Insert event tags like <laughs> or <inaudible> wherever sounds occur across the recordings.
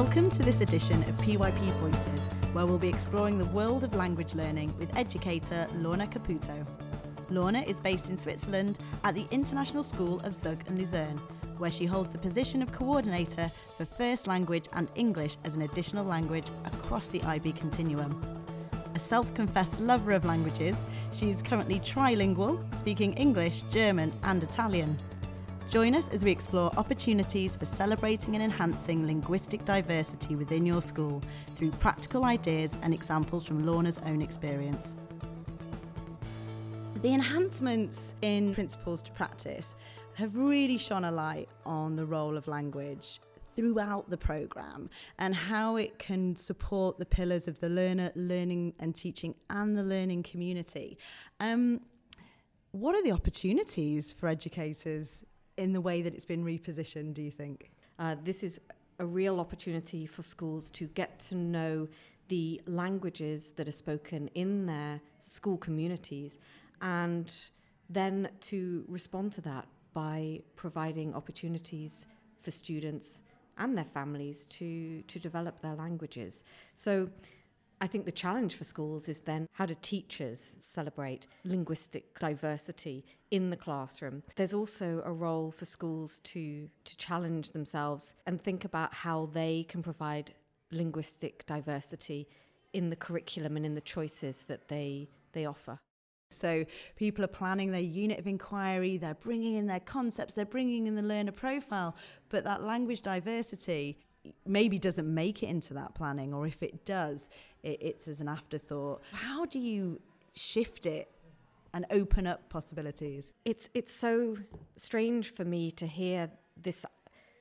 Welcome to this edition of PYP Voices, where we'll be exploring the world of language learning with educator Lorna Caputo. Lorna is based in Switzerland at the International School of Zug and Luzern, where she holds the position of coordinator for first language and English as an additional language across the IB continuum. A self confessed lover of languages, she is currently trilingual, speaking English, German, and Italian. Join us as we explore opportunities for celebrating and enhancing linguistic diversity within your school through practical ideas and examples from Lorna's own experience. The enhancements in Principles to Practice have really shone a light on the role of language throughout the programme and how it can support the pillars of the learner, learning and teaching, and the learning community. Um, what are the opportunities for educators in the way that it's been repositioned, do you think? Uh, this is a real opportunity for schools to get to know the languages that are spoken in their school communities and then to respond to that by providing opportunities for students and their families to, to develop their languages. So I think the challenge for schools is then how do teachers celebrate linguistic diversity in the classroom? There's also a role for schools to, to challenge themselves and think about how they can provide linguistic diversity in the curriculum and in the choices that they, they offer. So people are planning their unit of inquiry, they're bringing in their concepts, they're bringing in the learner profile, but that language diversity maybe doesn't make it into that planning, or if it does, it, it's as an afterthought. How do you shift it and open up possibilities? It's it's so strange for me to hear this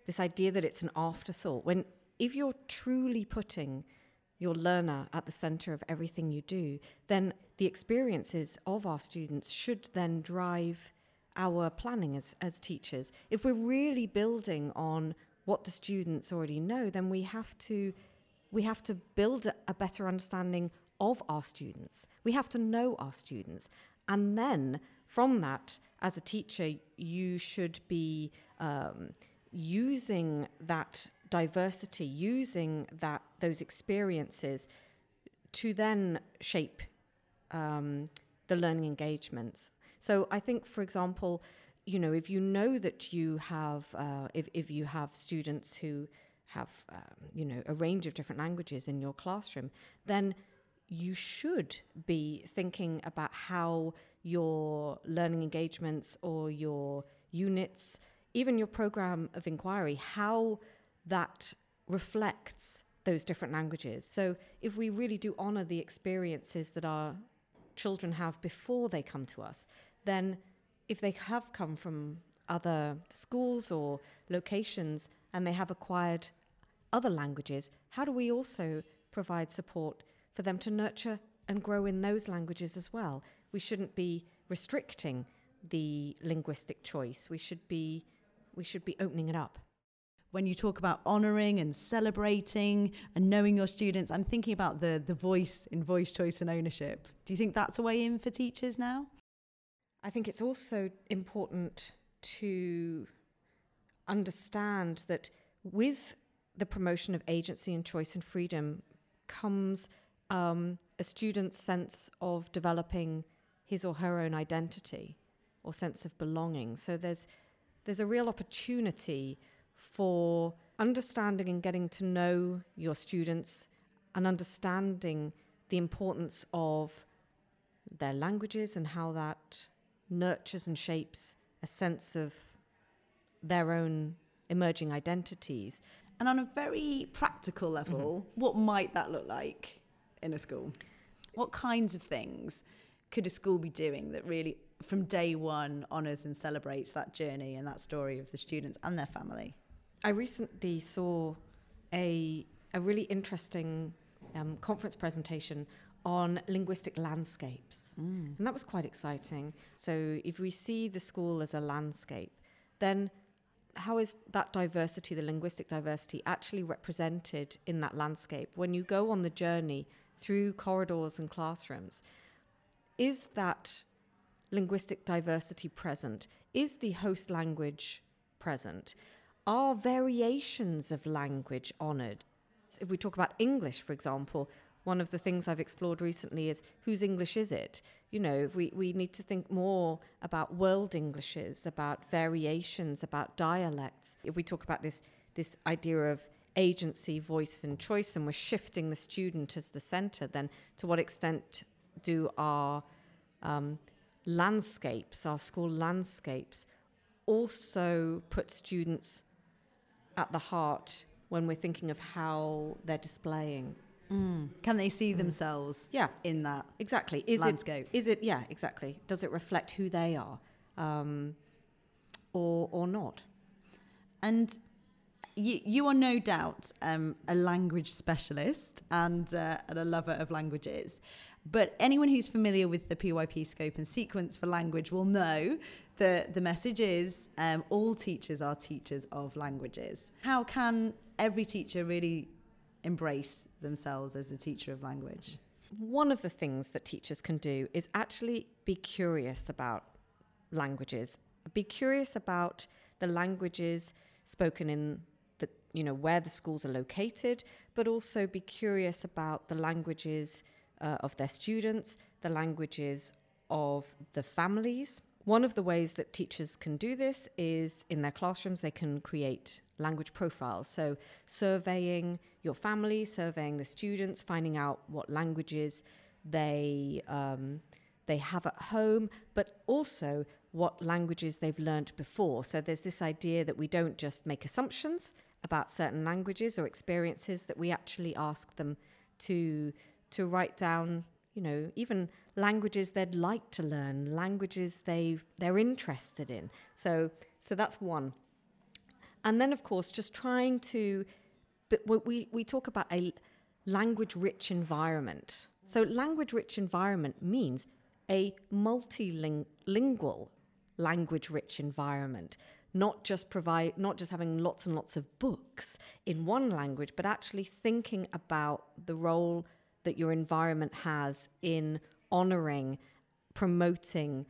this idea that it's an afterthought when if you're truly putting your learner at the center of everything you do, then the experiences of our students should then drive our planning as, as teachers. If we're really building on what the students already know, then we have to we have to build a better understanding of our students. We have to know our students. And then from that, as a teacher, you should be um, using that diversity, using that those experiences to then shape um, the learning engagements. So I think, for example, you know, if you know that you have, uh, if, if you have students who have, um, you know, a range of different languages in your classroom, then you should be thinking about how your learning engagements or your units, even your program of inquiry, how that reflects those different languages. So if we really do honor the experiences that our children have before they come to us, then if they have come from other schools or locations and they have acquired other languages, how do we also provide support for them to nurture and grow in those languages as well? We shouldn't be restricting the linguistic choice. We should be we should be opening it up. When you talk about honoring and celebrating and knowing your students, I'm thinking about the the voice in voice choice and ownership. Do you think that's a way in for teachers now? I think it's also important to understand that with the promotion of agency and choice and freedom comes um, a student's sense of developing his or her own identity or sense of belonging. So there's there's a real opportunity for understanding and getting to know your students and understanding the importance of their languages and how that nurtures and shapes a sense of their own emerging identities. And on a very practical level, mm-hmm. what might that look like in a school? What kinds of things could a school be doing that really, from day one, honours and celebrates that journey and that story of the students and their family? I recently saw a, a really interesting um, conference presentation on linguistic landscapes. Mm. And that was quite exciting. So, if we see the school as a landscape, then how is that diversity, the linguistic diversity, actually represented in that landscape? When you go on the journey through corridors and classrooms, is that linguistic diversity present? Is the host language present? Are variations of language honoured? if we talk about English, for example, one of the things I've explored recently is whose English is it? You know, we, we need to think more about world Englishes, about variations, about dialects. If we talk about this, this idea of agency, voice, and choice, and we're shifting the student as the center, then to what extent do our um, landscapes, our school landscapes, also put students at the heart when we're thinking of how they're displaying? Mm. Can they see mm. themselves yeah. in that exactly is landscape? It, is it yeah exactly? Does it reflect who they are, um, or or not? And you, you are no doubt um, a language specialist and, uh, and a lover of languages. But anyone who's familiar with the PYP scope and sequence for language will know that the message is um, all teachers are teachers of languages. How can every teacher really embrace themselves as a teacher of language? One of the things that teachers can do is actually be curious about languages. Be curious about the languages spoken in the you know where the schools are located, but also be curious about the languages uh, of their students, the languages of the families. One of the ways that teachers can do this is in their classrooms, they can create language profiles. So, surveying your family, surveying the students, finding out what languages they, um, they have at home, but also what languages they've learnt before. So, there's this idea that we don't just make assumptions about certain languages or experiences, that we actually ask them to, to write down you know, even languages they'd like to learn, languages they've they're interested in. So so that's one. And then of course just trying to but we we talk about a language rich environment. So language rich environment means a multilingual language rich environment not just provide not just having lots and lots of books in one language but actually thinking about the role that your environment has in honoring, promoting,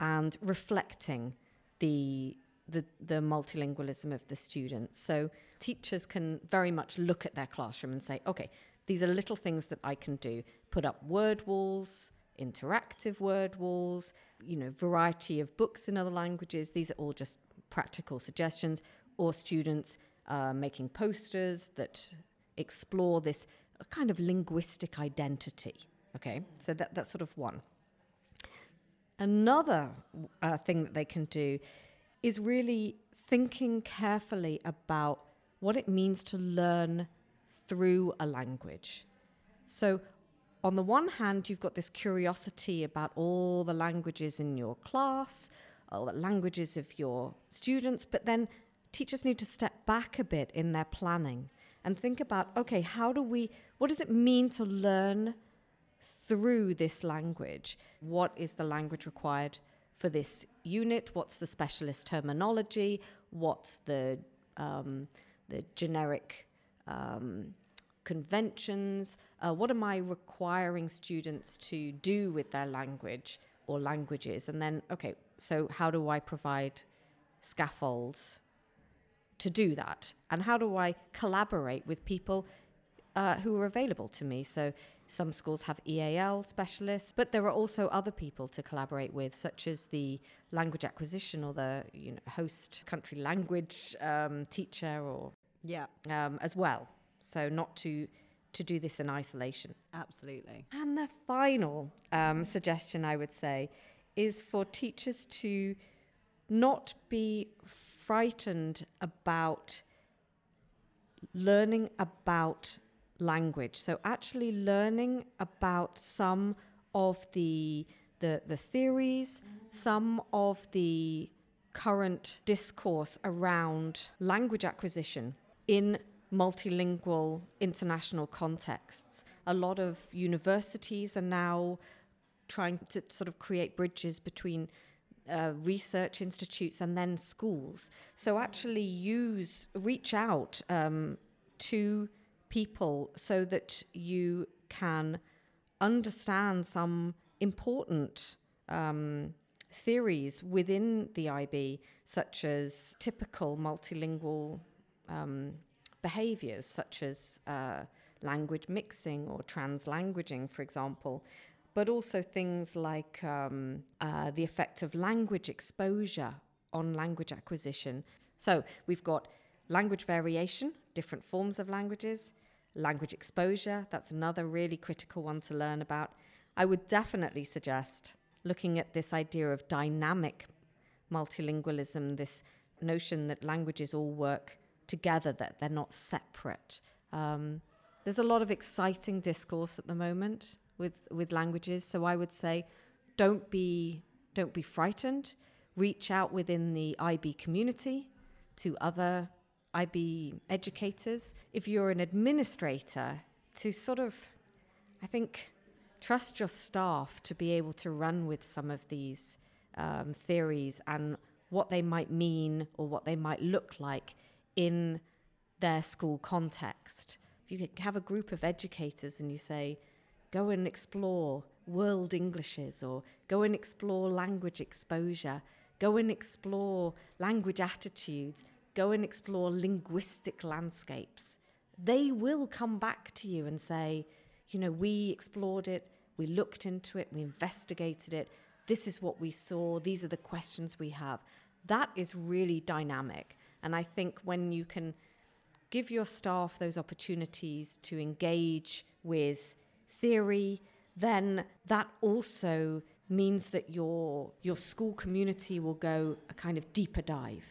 and reflecting the the, the multilingualism of the students. So teachers can very much look at their classroom and say, okay, these are little things that I can do. Put up word walls, interactive word walls, you know, variety of books in other languages. These are all just practical suggestions. Or students uh, making posters that explore this a kind of linguistic identity. Okay, so that, that's sort of one. Another uh, thing that they can do is really thinking carefully about what it means to learn through a language. So, on the one hand, you've got this curiosity about all the languages in your class, all the languages of your students, but then teachers need to step back a bit in their planning and think about okay, how do we, what does it mean to learn through this language? What is the language required for this unit? What's the specialist terminology? What's the, um, the generic um, conventions? Uh, what am I requiring students to do with their language or languages? And then, okay, so how do I provide scaffolds to do that? And how do I collaborate with people uh, who are available to me? So some schools have EAL specialists, but there are also other people to collaborate with, such as the language acquisition or the you know, host country language um, teacher, or yeah, um, as well. So not to to do this in isolation. Absolutely. And the final um, suggestion I would say is for teachers to not be frightened about learning about language. So actually learning about some of the the, the theories, some of the current discourse around language acquisition in multilingual international contexts. A lot of universities are now trying to sort of create bridges between uh, research institutes and then schools. So actually use reach out um, to people so that you can understand some important um, theories within the IB, such as typical multilingual um, behaviors such as uh, language mixing or translanguaging, for example, but also things like um, uh, the effect of language exposure on language acquisition. So we've got language variation, different forms of languages, language exposure, that's another really critical one to learn about. I would definitely suggest looking at this idea of dynamic multilingualism, this notion that languages all work together, that they're not separate. Um, there's a lot of exciting discourse at the moment with, with languages, so I would say don't be, don't be frightened. Reach out within the IB community to other IB educators. If you're an administrator, to sort of, I think, trust your staff to be able to run with some of these um, theories and what they might mean or what they might look like in their school context. If you have a group of educators and you say, go and explore world Englishes or go and explore language exposure, go and explore language attitudes, go and explore linguistic landscapes, they will come back to you and say, you know, we explored it, we looked into it, we investigated it. This is what we saw. These are the questions we have. That is really dynamic. And I think when you can give your staff those opportunities to engage with theory, then that also means that your your school community will go a kind of deeper dive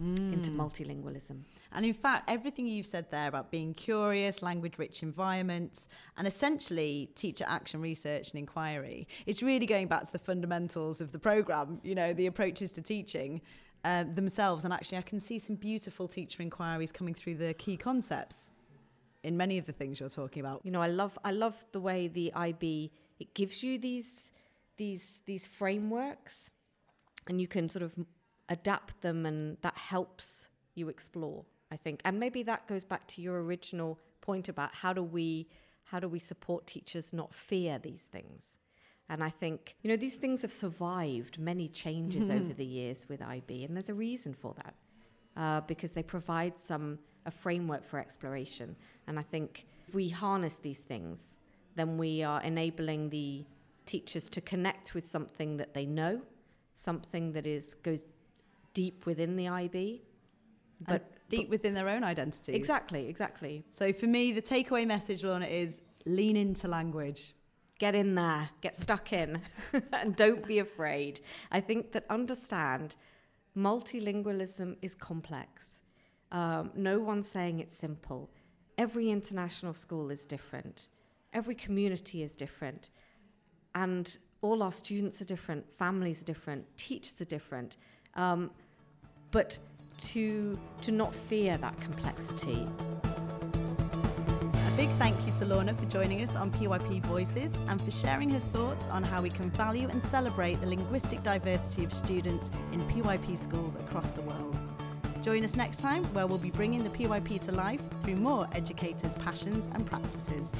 mm. into multilingualism. And in fact, everything you've said there about being curious, language rich environments, and essentially teacher action research and inquiry, it's really going back to the fundamentals of the programme, you know, the approaches to teaching. Uh, themselves and actually I can see some beautiful teacher inquiries coming through the key concepts in many of the things you're talking about. You know, I love I love the way the IB it gives you these these these frameworks and you can sort of adapt them and that helps you explore i think and maybe that goes back to your original point about how do we how do we support teachers not fear these things and i think you know these things have survived many changes mm-hmm. over the years with ib and there's a reason for that uh, because they provide some a framework for exploration and i think if we harness these things then we are enabling the teachers to connect with something that they know something that is goes deep within the IB, but and deep but within their own identity. Exactly, exactly. So for me, the takeaway message, Lorna, is lean into language. Get in there, get stuck in, <laughs> and don't be afraid. I think that understand multilingualism is complex. Um, no one's saying it's simple. Every international school is different. Every community is different. And all our students are different, families are different, teachers are different. Um, but to, to not fear that complexity. A big thank you to Lorna for joining us on PYP Voices and for sharing her thoughts on how we can value and celebrate the linguistic diversity of students in PYP schools across the world. Join us next time where we'll be bringing the PYP to life through more educators' passions and practices.